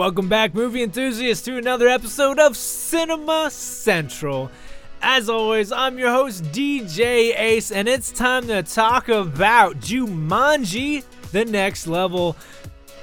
Welcome back, movie enthusiasts, to another episode of Cinema Central. As always, I'm your host, DJ Ace, and it's time to talk about Jumanji The Next Level.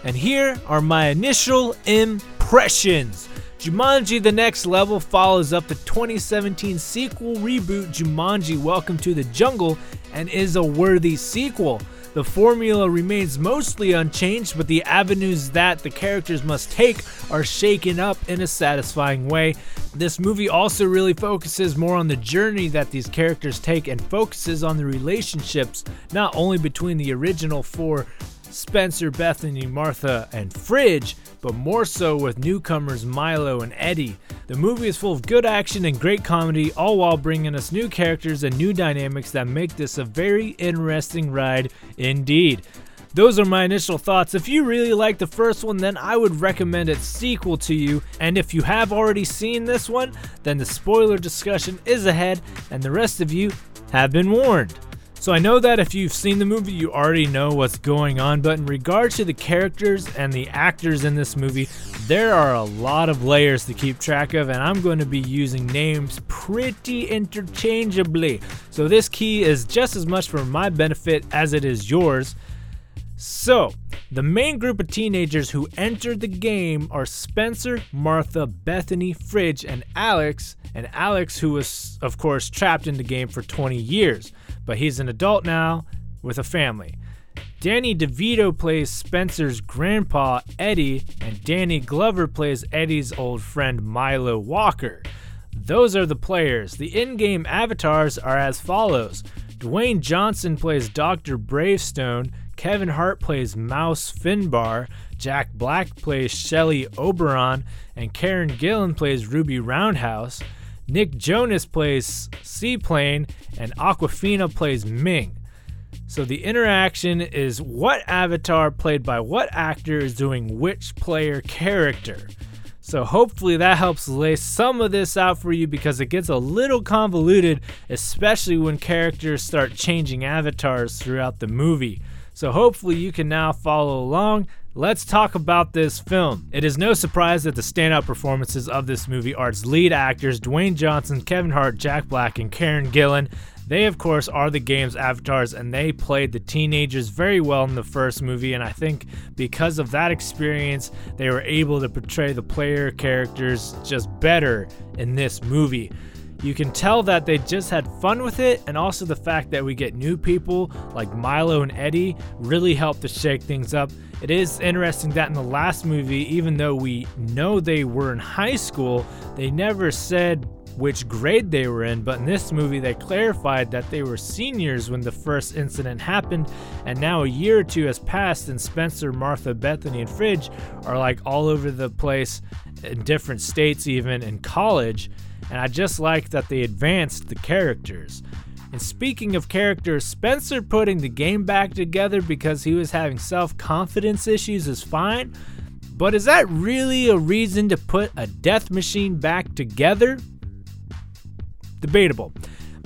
And here are my initial impressions. Jumanji The Next Level follows up the 2017 sequel reboot Jumanji Welcome to the Jungle and is a worthy sequel. The formula remains mostly unchanged, but the avenues that the characters must take are shaken up in a satisfying way. This movie also really focuses more on the journey that these characters take and focuses on the relationships not only between the original four Spencer, Bethany, Martha, and Fridge, but more so with newcomers Milo and Eddie. The movie is full of good action and great comedy, all while bringing us new characters and new dynamics that make this a very interesting ride indeed. Those are my initial thoughts. If you really like the first one, then I would recommend its sequel to you. And if you have already seen this one, then the spoiler discussion is ahead, and the rest of you have been warned. So I know that if you've seen the movie, you already know what's going on, but in regards to the characters and the actors in this movie, there are a lot of layers to keep track of, and I'm going to be using names pretty interchangeably. So this key is just as much for my benefit as it is yours. So, the main group of teenagers who entered the game are Spencer, Martha, Bethany, Fridge, and Alex. And Alex, who was, of course, trapped in the game for 20 years but he's an adult now with a family. Danny DeVito plays Spencer's grandpa, Eddie, and Danny Glover plays Eddie's old friend, Milo Walker. Those are the players. The in game avatars are as follows Dwayne Johnson plays Dr. Bravestone, Kevin Hart plays Mouse Finbar, Jack Black plays Shelly Oberon, and Karen Gillan plays Ruby Roundhouse. Nick Jonas plays Seaplane, and Awkwafina plays Ming. So the interaction is what avatar played by what actor is doing which player character. So hopefully that helps lay some of this out for you because it gets a little convoluted, especially when characters start changing avatars throughout the movie. So hopefully you can now follow along. Let's talk about this film. It is no surprise that the standout performances of this movie are its lead actors Dwayne Johnson, Kevin Hart, Jack Black, and Karen Gillan. They, of course, are the game's avatars, and they played the teenagers very well in the first movie. And I think because of that experience, they were able to portray the player characters just better in this movie. You can tell that they just had fun with it, and also the fact that we get new people like Milo and Eddie really helped to shake things up. It is interesting that in the last movie, even though we know they were in high school, they never said which grade they were in, but in this movie, they clarified that they were seniors when the first incident happened, and now a year or two has passed, and Spencer, Martha, Bethany, and Fridge are like all over the place in different states, even in college and I just like that they advanced the characters. And speaking of characters, Spencer putting the game back together because he was having self confidence issues is fine, but is that really a reason to put a death machine back together? Debatable.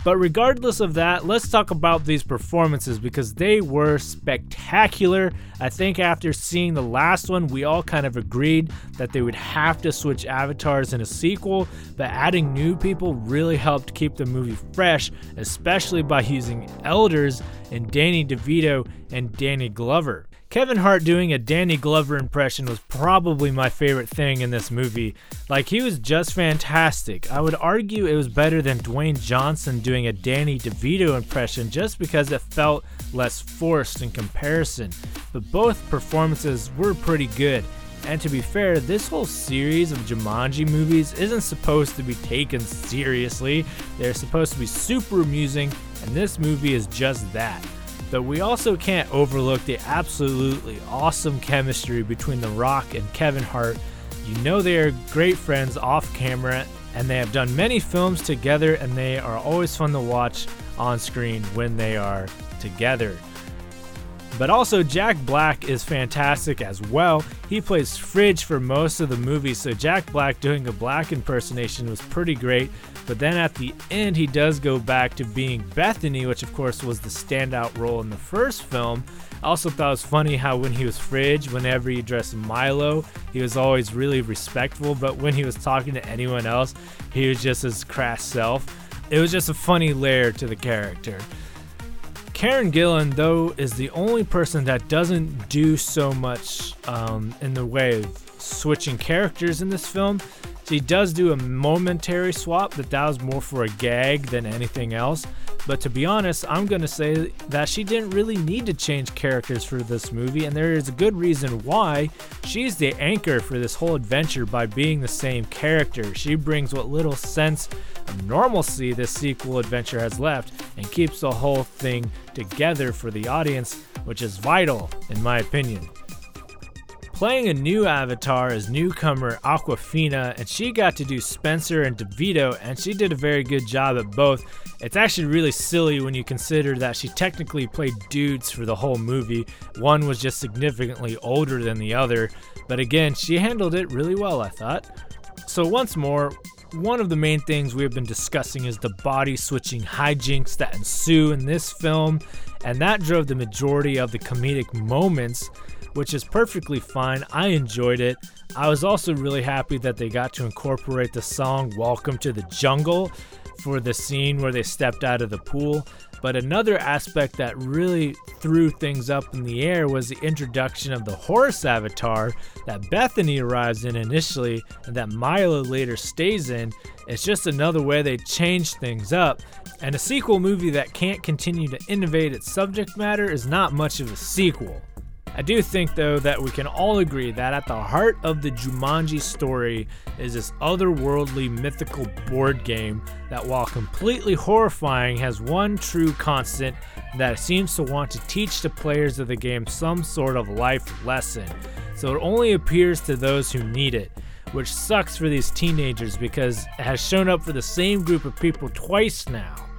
But regardless of that, let's talk about these performances because they were spectacular. I think after seeing the last one, we all kind of agreed that they would have to switch avatars in a sequel, but adding new people really helped keep the movie fresh, especially by using elders in Danny DeVito and Danny Glover. Kevin Hart doing a Danny Glover impression was probably my favorite thing in this movie. Like, he was just fantastic. I would argue it was better than Dwayne Johnson doing a Danny DeVito impression just because it felt less forced in comparison. But both performances were pretty good. And to be fair, this whole series of Jumanji movies isn't supposed to be taken seriously. They're supposed to be super amusing, and this movie is just that. But we also can't overlook the absolutely awesome chemistry between The Rock and Kevin Hart. You know they are great friends off camera, and they have done many films together, and they are always fun to watch on screen when they are together. But also, Jack Black is fantastic as well. He plays Fridge for most of the movie, so Jack Black doing a Black impersonation was pretty great. But then at the end, he does go back to being Bethany, which of course was the standout role in the first film. I also thought it was funny how when he was Fridge, whenever he addressed Milo, he was always really respectful, but when he was talking to anyone else, he was just his crass self. It was just a funny layer to the character. Karen Gillan, though, is the only person that doesn't do so much um, in the way of switching characters in this film. She does do a momentary swap, but that was more for a gag than anything else. But to be honest, I'm going to say that she didn't really need to change characters for this movie, and there is a good reason why. She's the anchor for this whole adventure by being the same character. She brings what little sense normalcy this sequel adventure has left and keeps the whole thing together for the audience, which is vital, in my opinion playing a new avatar as newcomer Awkwafina, and she got to do Spencer and DeVito, and she did a very good job at both. It's actually really silly when you consider that she technically played dudes for the whole movie. One was just significantly older than the other, but again, she handled it really well, I thought. So, once more, one of the main things we have been discussing is the body switching hijinks that ensue in this film, and that drove the majority of the comedic moments which is perfectly fine. I enjoyed it. I was also really happy that they got to incorporate the song Welcome to the Jungle for the scene where they stepped out of the pool. But another aspect that really threw things up in the air was the introduction of the horse avatar that Bethany arrives in initially and that Milo later stays in. It's just another way they changed things up. And a sequel movie that can't continue to innovate its subject matter is not much of a sequel. I do think, though, that we can all agree that at the heart of the Jumanji story is this otherworldly mythical board game that, while completely horrifying, has one true constant that seems to want to teach the players of the game some sort of life lesson. So it only appears to those who need it, which sucks for these teenagers because it has shown up for the same group of people twice now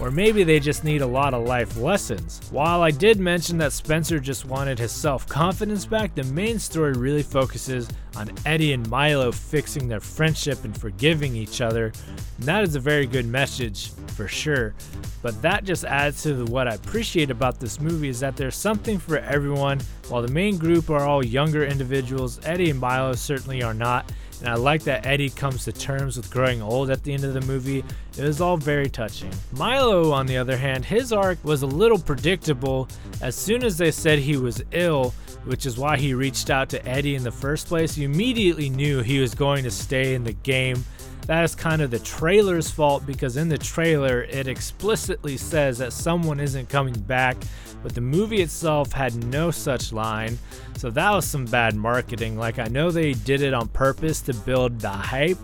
or maybe they just need a lot of life lessons. While I did mention that Spencer just wanted his self confidence back, the main story really focuses on Eddie and Milo fixing their friendship and forgiving each other, and that is a very good message for sure. But that just adds to what I appreciate about this movie is that there's something for everyone. While the main group are all younger individuals, Eddie and Milo certainly are not and I like that Eddie comes to terms with growing old at the end of the movie. It was all very touching. Milo, on the other hand, his arc was a little predictable. As soon as they said he was ill, which is why he reached out to Eddie in the first place, you immediately knew he was going to stay in the game. That is kind of the trailer's fault because in the trailer it explicitly says that someone isn't coming back but the movie itself had no such line, so that was some bad marketing. Like, I know they did it on purpose to build the hype,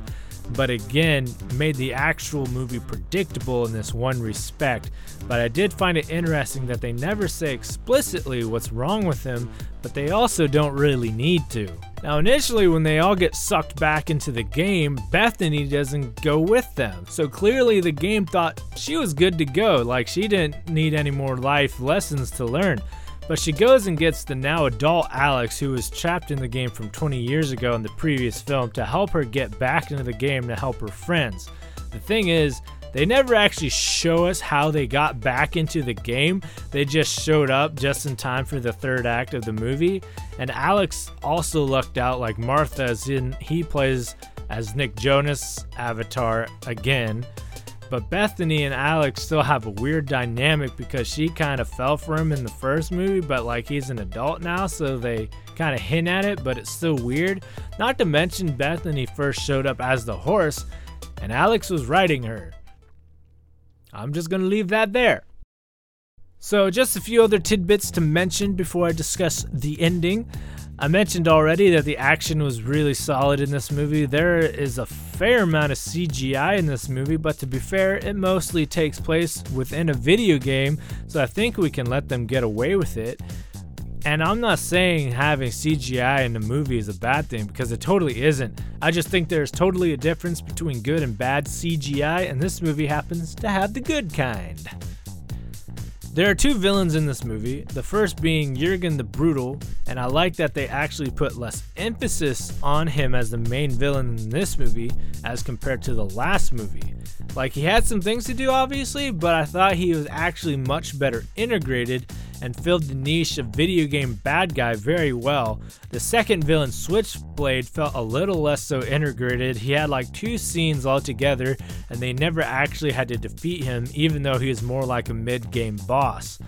but again, made the actual movie predictable in this one respect. But I did find it interesting that they never say explicitly what's wrong with him, but they also don't really need to. Now, initially, when they all get sucked back into the game, Bethany doesn't go with them. So clearly, the game thought she was good to go, like she didn't need any more life lessons to learn. But she goes and gets the now adult Alex, who was trapped in the game from 20 years ago in the previous film, to help her get back into the game to help her friends. The thing is, they never actually show us how they got back into the game. They just showed up just in time for the third act of the movie. And Alex also lucked out like Martha, as in he plays as Nick Jonas' avatar again. But Bethany and Alex still have a weird dynamic because she kind of fell for him in the first movie, but like he's an adult now, so they kind of hint at it, but it's still weird. Not to mention, Bethany first showed up as the horse, and Alex was riding her. I'm just gonna leave that there. So, just a few other tidbits to mention before I discuss the ending. I mentioned already that the action was really solid in this movie. There is a fair amount of CGI in this movie, but to be fair, it mostly takes place within a video game, so I think we can let them get away with it. And I'm not saying having CGI in the movie is a bad thing because it totally isn't. I just think there's totally a difference between good and bad CGI, and this movie happens to have the good kind. There are two villains in this movie, the first being Jurgen the Brutal, and I like that they actually put less emphasis on him as the main villain in this movie as compared to the last movie. Like, he had some things to do, obviously, but I thought he was actually much better integrated and filled the niche of video game bad guy very well. The second villain, Switchblade, felt a little less so integrated. He had like two scenes altogether, and they never actually had to defeat him, even though he was more like a mid game boss.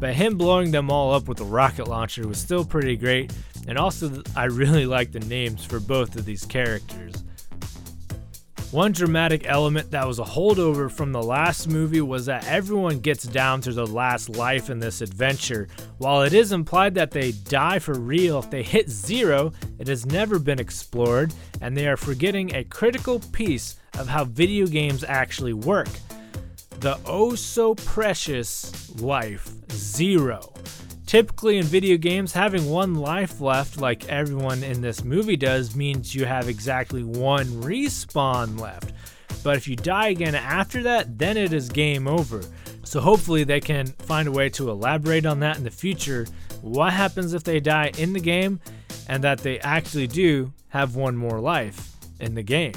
But him blowing them all up with a rocket launcher was still pretty great, and also I really like the names for both of these characters. One dramatic element that was a holdover from the last movie was that everyone gets down to their last life in this adventure. While it is implied that they die for real if they hit zero, it has never been explored, and they are forgetting a critical piece of how video games actually work the oh so precious life zero. Typically, in video games, having one life left, like everyone in this movie does, means you have exactly one respawn left. But if you die again after that, then it is game over. So, hopefully, they can find a way to elaborate on that in the future. What happens if they die in the game and that they actually do have one more life in the game?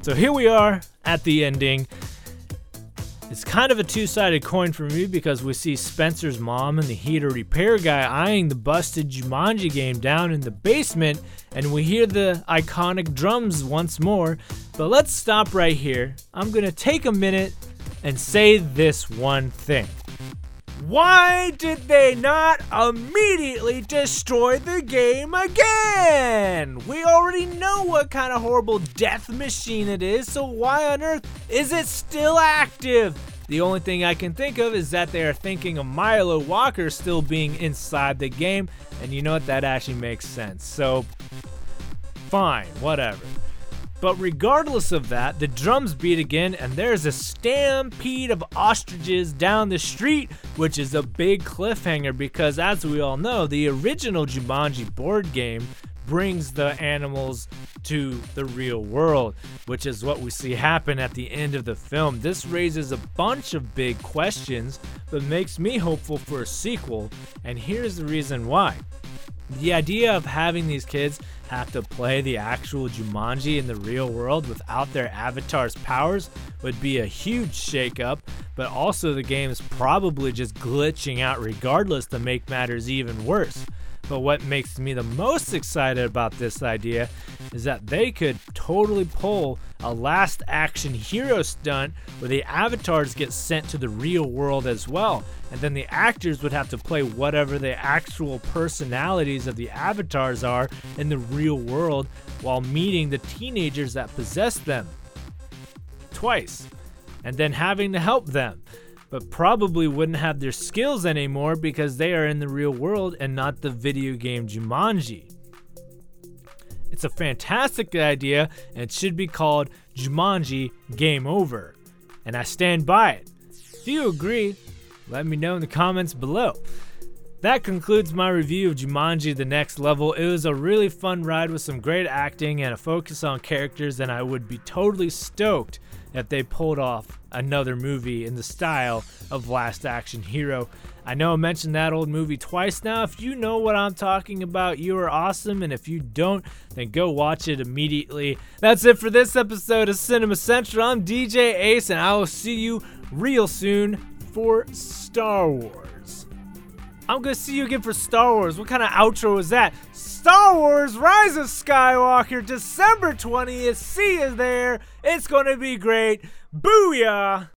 So, here we are at the ending. It's kind of a two sided coin for me because we see Spencer's mom and the heater repair guy eyeing the busted Jumanji game down in the basement, and we hear the iconic drums once more. But let's stop right here. I'm to take a minute and say this one thing. Why did they not immediately destroy the game again? We already know what kind of horrible death machine it is, so why on earth is it still active? The only thing I can think of is that they are thinking of Milo Walker still being inside the game, and you know what? That actually makes sense. So, fine, whatever. But regardless of that, the drums beat again, and there's a stampede of ostriches down the street, which is a big cliffhanger because, as we all know, the original Jumanji board game brings the animals to the real world, which is what we see happen at the end of the film. This raises a bunch of big questions, but makes me hopeful for a sequel, and here's the reason why. The idea of having these kids have to play the actual Jumanji in the real world without their avatar's powers would be a huge shakeup, but also the game is probably just glitching out regardless to make matters even worse. But what makes me the most excited about this idea is that they could totally pull a last action hero stunt where the avatars get sent to the real world as well. And then the actors would have to play whatever the actual personalities of the avatars are in the real world while meeting the teenagers that possess them. Twice. And then having to help them but probably wouldn't have their skills anymore because they are in the real world and not the video game Jumanji. It's a fantastic idea and it should be called Jumanji Game Over. And I stand by it. If you agree, let me know in the comments below. That concludes my review of Jumanji The Next Level. It was a really fun ride with some great acting and a focus on characters, and I would be totally stoked if they pulled off another movie in the style of Last Action Hero. I know I mentioned that old movie twice now. If you know what I'm talking about, you are awesome. And if you don't, then go watch it immediately. That's it for this episode of Cinema Central. I'm DJ Ace, and I will see you real soon for Star Wars. I'm gonna see you again for Star Wars. What kind of outro is that? Star Wars Rise of Skywalker, December 20th. See you there. It's gonna be great. Booyah!